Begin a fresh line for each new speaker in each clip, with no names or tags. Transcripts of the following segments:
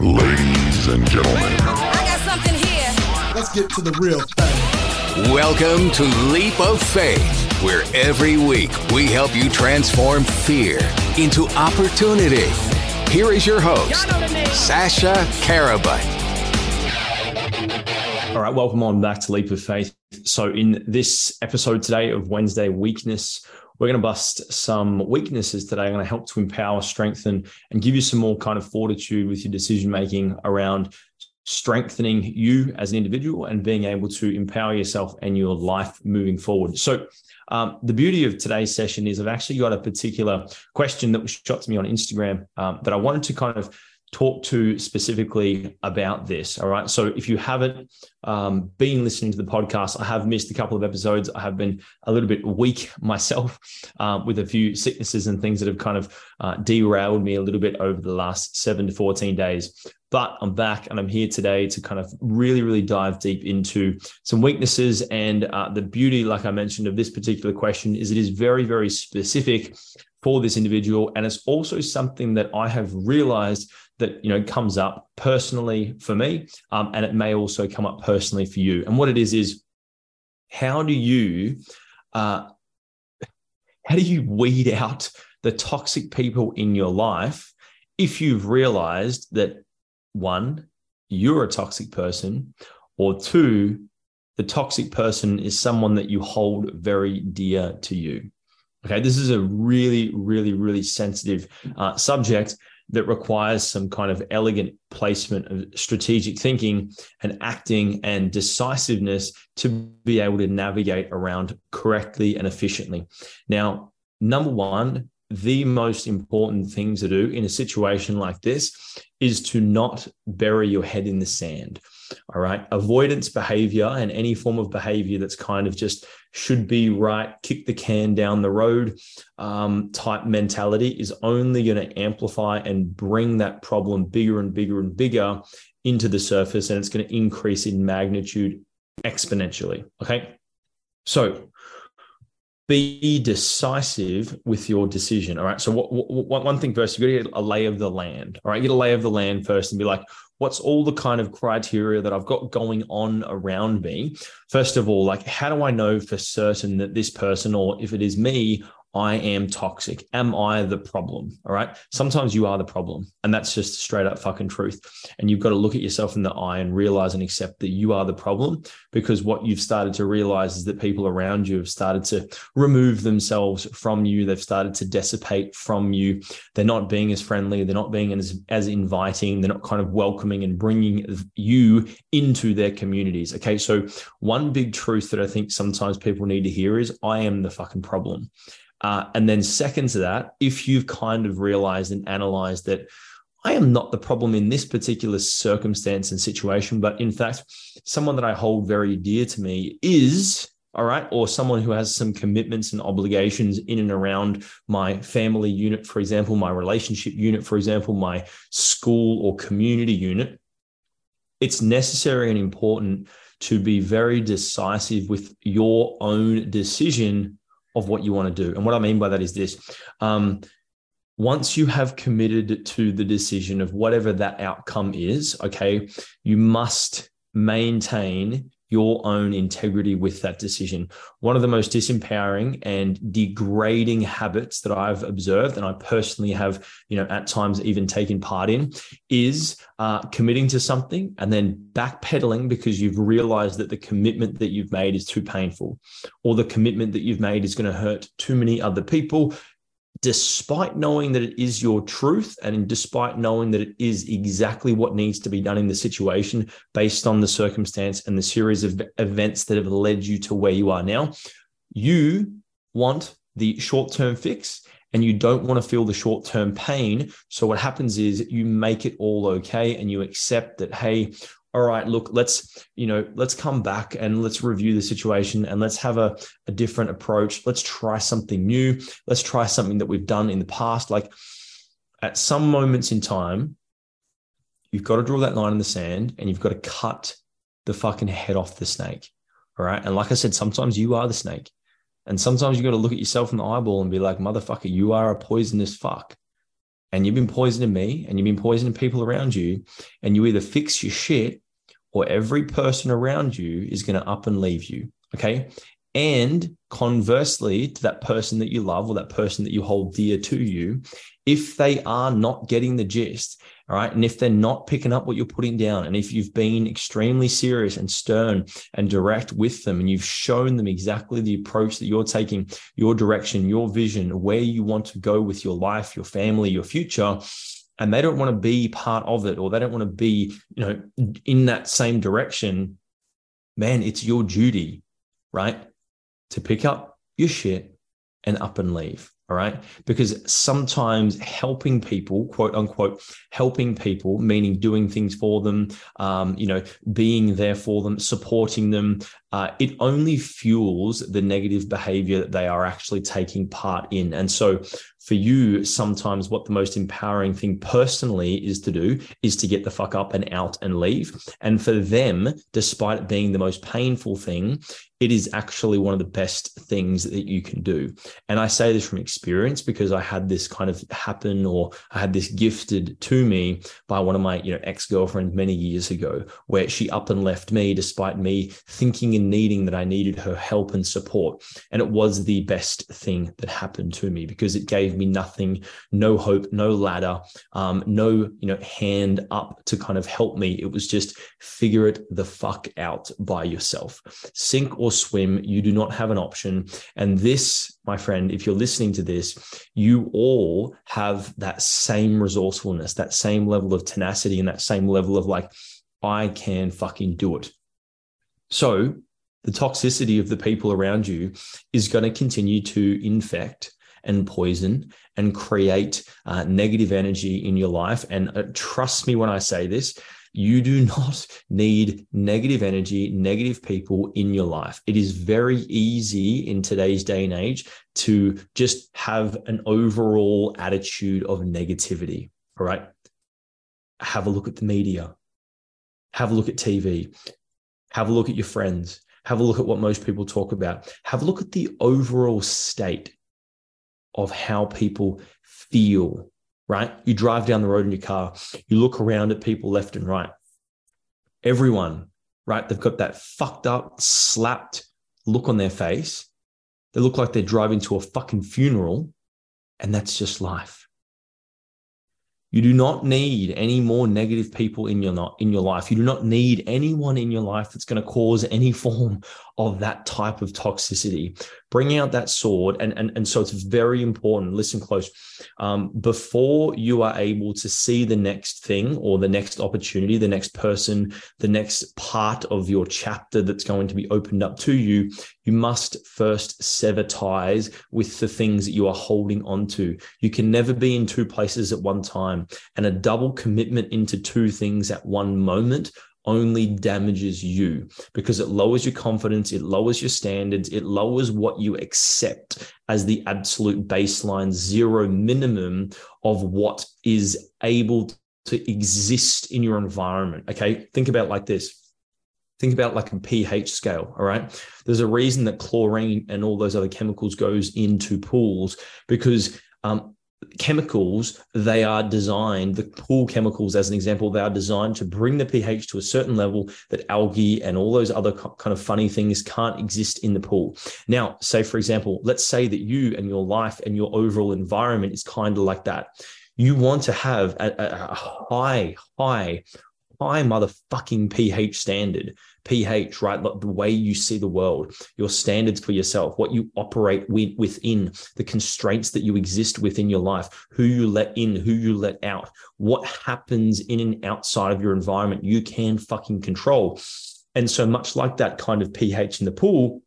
Ladies and gentlemen,
I got something here.
Let's get to the real thing.
welcome to Leap of Faith, where every week we help you transform fear into opportunity. Here is your host, Sasha Karabut.
All right, welcome on back to Leap of Faith. So, in this episode today of Wednesday Weakness, we're going to bust some weaknesses today. I'm going to help to empower, strengthen, and give you some more kind of fortitude with your decision making around strengthening you as an individual and being able to empower yourself and your life moving forward. So, um, the beauty of today's session is I've actually got a particular question that was shot to me on Instagram um, that I wanted to kind of talk to specifically about this. All right. So if you haven't um, been listening to the podcast, I have missed a couple of episodes. I have been a little bit weak myself uh, with a few sicknesses and things that have kind of uh, derailed me a little bit over the last seven to 14 days. But I'm back and I'm here today to kind of really, really dive deep into some weaknesses. And uh, the beauty, like I mentioned, of this particular question is it is very, very specific for this individual. And it's also something that I have realized that you know comes up personally for me, um, and it may also come up personally for you. And what it is is, how do you, uh, how do you weed out the toxic people in your life if you've realized that one, you're a toxic person, or two, the toxic person is someone that you hold very dear to you. Okay, this is a really, really, really sensitive uh, subject that requires some kind of elegant placement of strategic thinking and acting and decisiveness to be able to navigate around correctly and efficiently. Now, number one, the most important thing to do in a situation like this is to not bury your head in the sand. All right. Avoidance behavior and any form of behavior that's kind of just should be right, kick the can down the road um, type mentality is only going to amplify and bring that problem bigger and bigger and bigger into the surface. And it's going to increase in magnitude exponentially. Okay. So, be decisive with your decision. All right. So, what, what, one thing first, you got to get a lay of the land. All right. Get a lay of the land first and be like, what's all the kind of criteria that I've got going on around me? First of all, like, how do I know for certain that this person, or if it is me, I am toxic. Am I the problem? All right. Sometimes you are the problem. And that's just straight up fucking truth. And you've got to look at yourself in the eye and realize and accept that you are the problem because what you've started to realize is that people around you have started to remove themselves from you. They've started to dissipate from you. They're not being as friendly. They're not being as, as inviting. They're not kind of welcoming and bringing you into their communities. Okay. So, one big truth that I think sometimes people need to hear is I am the fucking problem. Uh, and then, second to that, if you've kind of realized and analyzed that I am not the problem in this particular circumstance and situation, but in fact, someone that I hold very dear to me is, all right, or someone who has some commitments and obligations in and around my family unit, for example, my relationship unit, for example, my school or community unit. It's necessary and important to be very decisive with your own decision of what you want to do. And what I mean by that is this. Um, once you have committed to the decision of whatever that outcome is, okay, you must maintain your own integrity with that decision. One of the most disempowering and degrading habits that I've observed, and I personally have, you know, at times even taken part in, is uh, committing to something and then backpedaling because you've realized that the commitment that you've made is too painful, or the commitment that you've made is going to hurt too many other people, despite knowing that it is your truth and despite knowing that it is exactly what needs to be done in the situation based on the circumstance and the series of events that have led you to where you are now, you want the short term fix and you don't want to feel the short term pain. So, what happens is you make it all okay and you accept that, hey, all right, look, let's, you know, let's come back and let's review the situation and let's have a, a different approach. Let's try something new. Let's try something that we've done in the past. Like at some moments in time, you've got to draw that line in the sand and you've got to cut the fucking head off the snake. All right. And like I said, sometimes you are the snake. And sometimes you've got to look at yourself in the eyeball and be like, motherfucker, you are a poisonous fuck. And you've been poisoning me and you've been poisoning people around you, and you either fix your shit or every person around you is going to up and leave you. Okay. And conversely, to that person that you love or that person that you hold dear to you, if they are not getting the gist, all right, and if they're not picking up what you're putting down, and if you've been extremely serious and stern and direct with them, and you've shown them exactly the approach that you're taking, your direction, your vision, where you want to go with your life, your family, your future, and they don't want to be part of it or they don't want to be, you know, in that same direction, man, it's your duty, right? to pick up your shit and up and leave. All right. Because sometimes helping people, quote unquote, helping people, meaning doing things for them, um, you know, being there for them, supporting them, uh, it only fuels the negative behavior that they are actually taking part in. And so for you, sometimes what the most empowering thing personally is to do is to get the fuck up and out and leave. And for them, despite it being the most painful thing, it is actually one of the best things that you can do. And I say this from experience because I had this kind of happen or I had this gifted to me by one of my, you know, ex-girlfriends many years ago, where she up and left me despite me thinking and needing that I needed her help and support. And it was the best thing that happened to me because it gave me nothing, no hope, no ladder, um, no, you know, hand up to kind of help me. It was just figure it the fuck out by yourself. Sink or swim, you do not have an option. And this, my friend, if you're listening to this, you all have that same resourcefulness, that same level of tenacity, and that same level of like, I can fucking do it. So, the toxicity of the people around you is going to continue to infect and poison and create uh, negative energy in your life. And uh, trust me when I say this, you do not need negative energy, negative people in your life. It is very easy in today's day and age to just have an overall attitude of negativity. All right. Have a look at the media, have a look at TV, have a look at your friends, have a look at what most people talk about, have a look at the overall state of how people feel, right? You drive down the road in your car, you look around at people left and right. Everyone, right? They've got that fucked up, slapped look on their face. They look like they're driving to a fucking funeral, and that's just life. You do not need any more negative people in your in your life. You do not need anyone in your life that's going to cause any form of that type of toxicity. Bring out that sword, and and and so it's very important. Listen close. Um, before you are able to see the next thing or the next opportunity, the next person, the next part of your chapter that's going to be opened up to you, you must first sever ties with the things that you are holding on to. You can never be in two places at one time, and a double commitment into two things at one moment only damages you because it lowers your confidence, it lowers your standards, it lowers what you accept as the absolute baseline zero minimum of what is able to exist in your environment. Okay. Think about like this. Think about like a pH scale. All right. There's a reason that chlorine and all those other chemicals goes into pools because um, chemicals they are designed the pool chemicals as an example they are designed to bring the ph to a certain level that algae and all those other kind of funny things can't exist in the pool. Now say for example let's say that you and your life and your overall environment is kind of like that. You want to have a, a high high high motherfucking pH standard pH, right? The way you see the world, your standards for yourself, what you operate with, within, the constraints that you exist within your life, who you let in, who you let out, what happens in and outside of your environment, you can fucking control. And so, much like that kind of pH in the pool,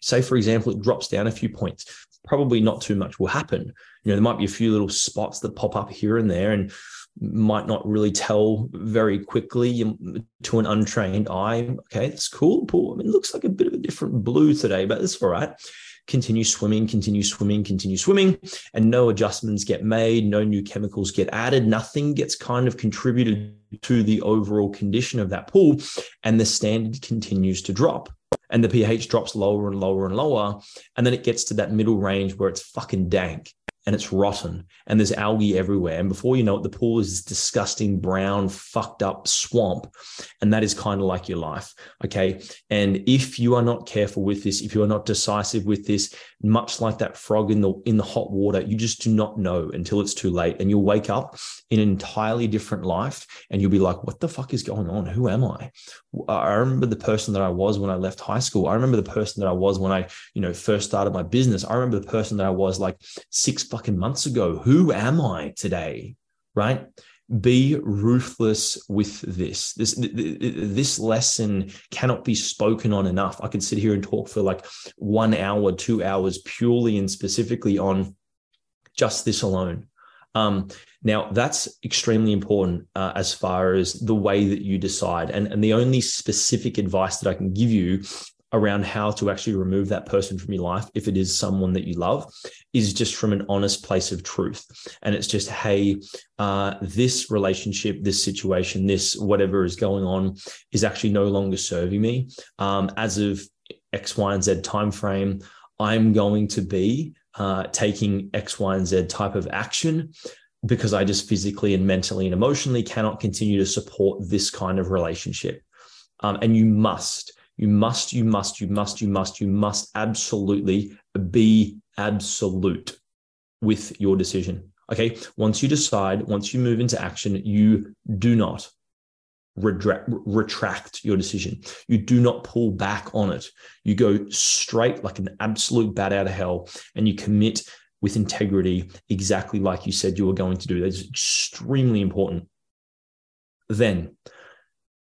say, for example, it drops down a few points, probably not too much will happen. You know, there might be a few little spots that pop up here and there. And might not really tell very quickly to an untrained eye. Okay, that's cool. Pool. I mean, it looks like a bit of a different blue today, but that's all right. Continue swimming, continue swimming, continue swimming, and no adjustments get made, no new chemicals get added, nothing gets kind of contributed to the overall condition of that pool, and the standard continues to drop. And the pH drops lower and lower and lower. And then it gets to that middle range where it's fucking dank and it's rotten and there's algae everywhere. And before you know it, the pool is this disgusting brown, fucked up swamp. And that is kind of like your life. Okay. And if you are not careful with this, if you are not decisive with this, much like that frog in the in the hot water, you just do not know until it's too late. And you'll wake up in an entirely different life and you'll be like, what the fuck is going on? Who am I? I remember the person that I was when I left high school. I remember the person that I was when I, you know, first started my business. I remember the person that I was like six fucking months ago. Who am I today? Right? Be ruthless with this. This this lesson cannot be spoken on enough. I could sit here and talk for like one hour, two hours, purely and specifically on just this alone. Um, now, that's extremely important uh, as far as the way that you decide. And, and the only specific advice that I can give you around how to actually remove that person from your life, if it is someone that you love, is just from an honest place of truth. And it's just, hey, uh, this relationship, this situation, this whatever is going on is actually no longer serving me. Um, as of X, Y, and Z time frame, I'm going to be uh, taking X, Y, and Z type of action because I just physically and mentally and emotionally cannot continue to support this kind of relationship. Um, and you must, you must, you must, you must, you must, you must absolutely be absolute with your decision. Okay. Once you decide, once you move into action, you do not retract your decision. You do not pull back on it. You go straight like an absolute bat out of hell and you commit with integrity, exactly like you said you were going to do. That's extremely important. Then,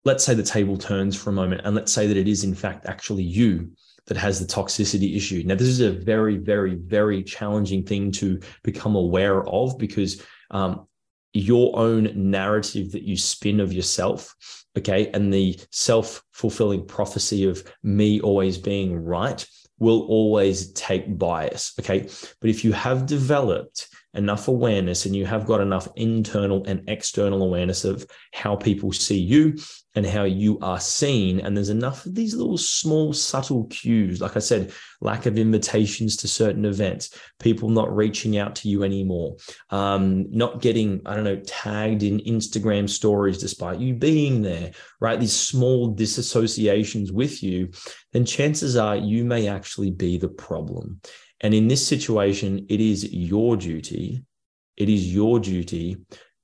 let's say the table turns for a moment, and let's say that it is, in fact, actually you that has the toxicity issue. Now, this is a very, very, very challenging thing to become aware of because um, your own narrative that you spin of yourself, okay, and the self fulfilling prophecy of me always being right will always take bias. Okay. But if you have developed enough awareness and you have got enough internal and external awareness of how people see you and how you are seen, and there's enough of these little small, subtle cues, like I said, lack of invitations to certain events, people not reaching out to you anymore, um, not getting, I don't know, tagged in Instagram stories despite you being there, right? These small disassociations with you, then chances are you may actually be the problem. And in this situation, it is your duty, it is your duty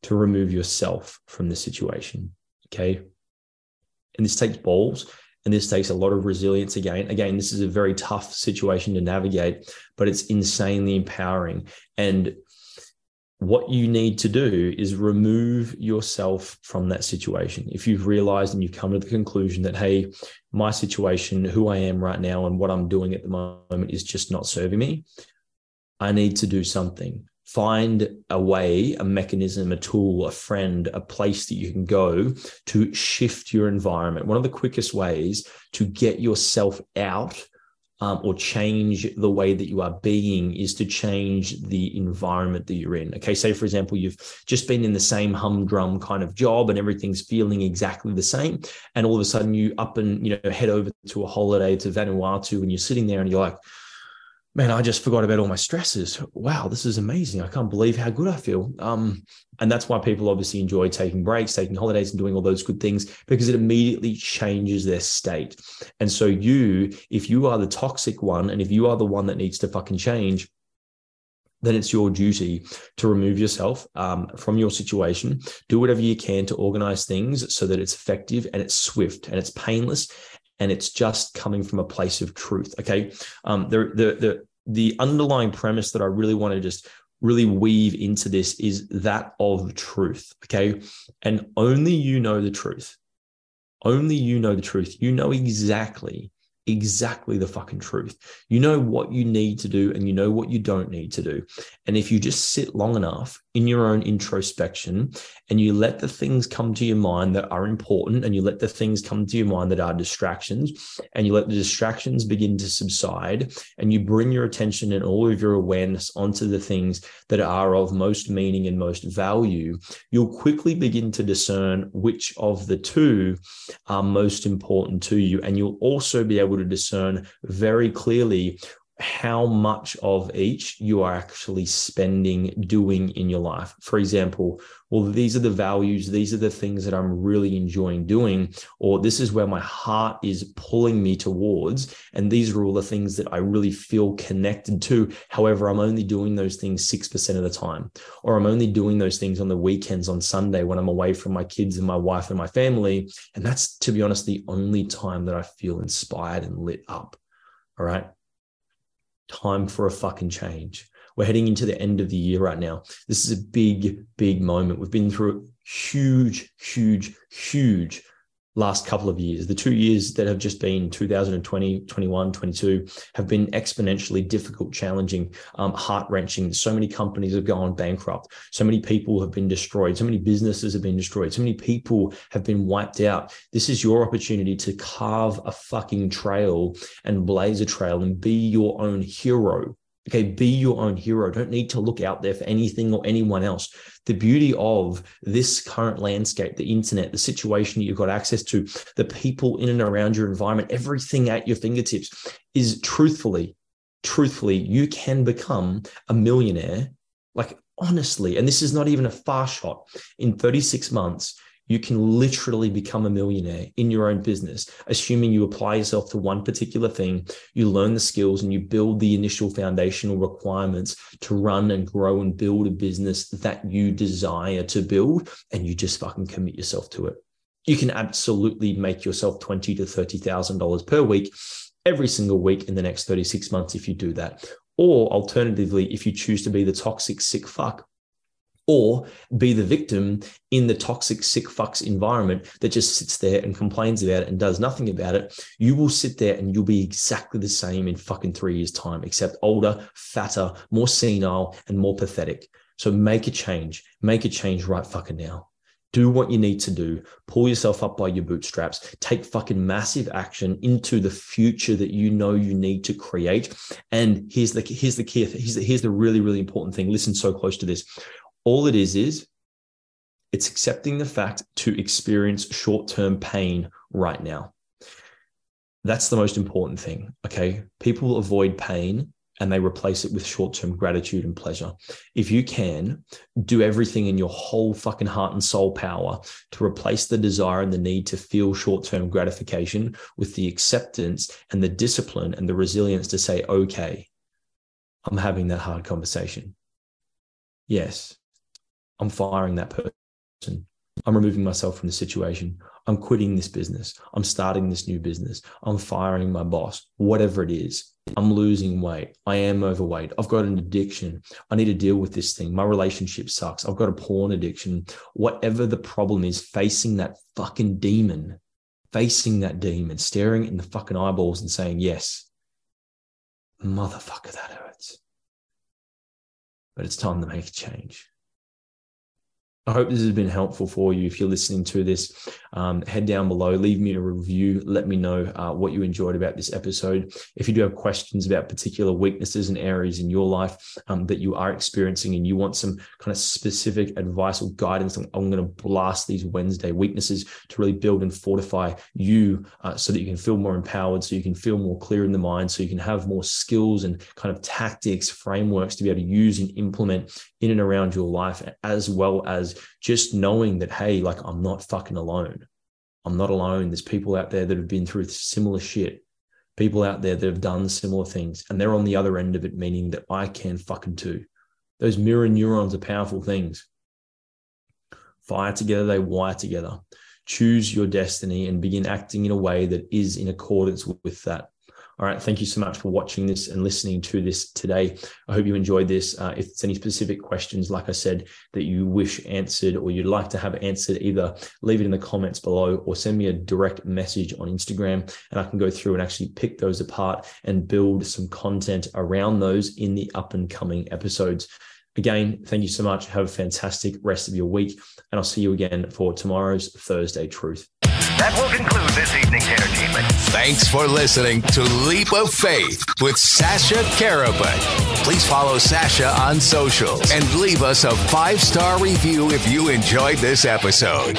to remove yourself from the situation. Okay. And this takes balls and this takes a lot of resilience again. Again, this is a very tough situation to navigate, but it's insanely empowering. And what you need to do is remove yourself from that situation. If you've realized and you've come to the conclusion that, hey, my situation, who I am right now, and what I'm doing at the moment is just not serving me, I need to do something. Find a way, a mechanism, a tool, a friend, a place that you can go to shift your environment. One of the quickest ways to get yourself out um, or change the way that you are being is to change the environment that you're in. Okay, say for example, you've just been in the same humdrum kind of job and everything's feeling exactly the same, and all of a sudden you up and you know head over to a holiday to Vanuatu and you're sitting there and you're like, man, I just forgot about all my stresses. Wow, this is amazing. I can't believe how good I feel. Um, and that's why people obviously enjoy taking breaks, taking holidays, and doing all those good things because it immediately changes their state. And so, you, if you are the toxic one and if you are the one that needs to fucking change, then it's your duty to remove yourself um, from your situation. Do whatever you can to organize things so that it's effective and it's swift and it's painless and it's just coming from a place of truth. Okay, um, the the the the underlying premise that I really want to just really weave into this is that of truth. Okay, and only you know the truth. Only you know the truth. You know exactly exactly the fucking truth. You know what you need to do and you know what you don't need to do. And if you just sit long enough in your own introspection and you let the things come to your mind that are important and you let the things come to your mind that are distractions and you let the distractions begin to subside and you bring your attention and all of your awareness onto the things that are of most meaning and most value, you'll quickly begin to discern which of the two are most important to you. And you'll also be able to discern very clearly how much of each you are actually spending doing in your life. For example, well, these are the values, these are the things that I'm really enjoying doing, or this is where my heart is pulling me towards. And these are all the things that I really feel connected to. However, I'm only doing those things 6% of the time, or I'm only doing those things on the weekends on Sunday when I'm away from my kids and my wife and my family. And that's, to be honest, the only time that I feel inspired and lit up. All right time for a fucking change. We're heading into the end of the year right now. This is a big, big moment. We've been through huge, huge, huge last couple of years. The two years that have just been 2020, 21, 22 have been exponentially difficult, challenging, um, heart wrenching. So many companies have gone bankrupt. So many people have been destroyed. So many businesses have been destroyed. So many people have been wiped out. This is your opportunity to carve a fucking trail and blaze a trail and be your own hero Okay, be your own hero. Don't need to look out there for anything or anyone else. The beauty of this current landscape, the internet, the situation you've got access to, the people in and around your environment, everything at your fingertips is truthfully, truthfully, you can become a millionaire. Like honestly, and this is not even a far shot. In 36 months, you can literally become a millionaire in your own business, assuming you apply yourself to one particular thing, you learn the skills, and you build the initial foundational requirements to run and grow and build a business that you desire to build, and you just fucking commit yourself to it. You can absolutely make yourself twenty to thirty thousand dollars per week every single week in the next 36 months if you do that. Or alternatively, if you choose to be the toxic sick fuck or be the victim in the toxic sick fucks environment that just sits there and complains about it and does nothing about it. You will sit there and you'll be exactly the same in fucking three years time except older fatter more senile and more pathetic. So make a change. Make a change right fucking now. Do what you need to do. Pull yourself up by your bootstraps. Take fucking massive action into the future that you know you need to create. And here's the here's the key here's the, here's the really really important thing. Listen so close to this all it is is it's accepting the fact to experience short term pain right now. That's the most important thing. Okay. People avoid pain and they replace it with short term gratitude and pleasure. If you can do everything in your whole fucking heart and soul power to replace the desire and the need to feel short term gratification with the acceptance and the discipline and the resilience to say, okay, I'm having that hard conversation. Yes, I'm firing that person. I'm removing myself from the situation. I'm quitting this business. I'm starting this new business. I'm firing my boss, whatever it is. I'm losing weight. I am overweight. I've got an addiction. I need to deal with this thing. My relationship sucks. I've got a porn addiction. Whatever the problem is, facing that fucking demon, facing that demon, staring in the fucking eyeballs and saying, Yes, motherfucker, that hurts. But it's time to make a change. I hope this has been helpful for you. If you're listening to this, um, head down below, leave me a review. Let me know uh, what you enjoyed about this episode. If you do have questions about particular weaknesses and areas in your life um, that you are experiencing and you want some kind of specific advice or guidance, I'm, I'm going to blast these Wednesday weaknesses to really build and fortify you uh, so that you can feel more empowered, so you can feel more clear in the mind, so you can have more skills and kind of tactics, frameworks to be able to use and implement in and around your life, as well as just knowing that, hey, like I'm not fucking alone. I'm not alone. There's people out there that have been through similar shit, people out there that have done similar things, and they're on the other end of it, meaning that I can fucking too. Those mirror neurons are powerful things. Fire together, they wire together. Choose your destiny and begin acting in a way that is in accordance with that. All right. Thank you so much for watching this and listening to this today. I hope you enjoyed this. Uh, if it's any specific questions, like I said, that you wish answered or you'd like to have answered, either leave it in the comments below or send me a direct message on Instagram and I can go through and actually pick those apart and build some content around those in the up and coming episodes. Again, thank you so much. Have a fantastic rest of your week. And I'll see you again for tomorrow's Thursday Truth.
That will conclude this evening's entertainment.
Thanks for listening to Leap of Faith with Sasha Karabut. Please follow Sasha on socials and leave us a five star review if you enjoyed this episode.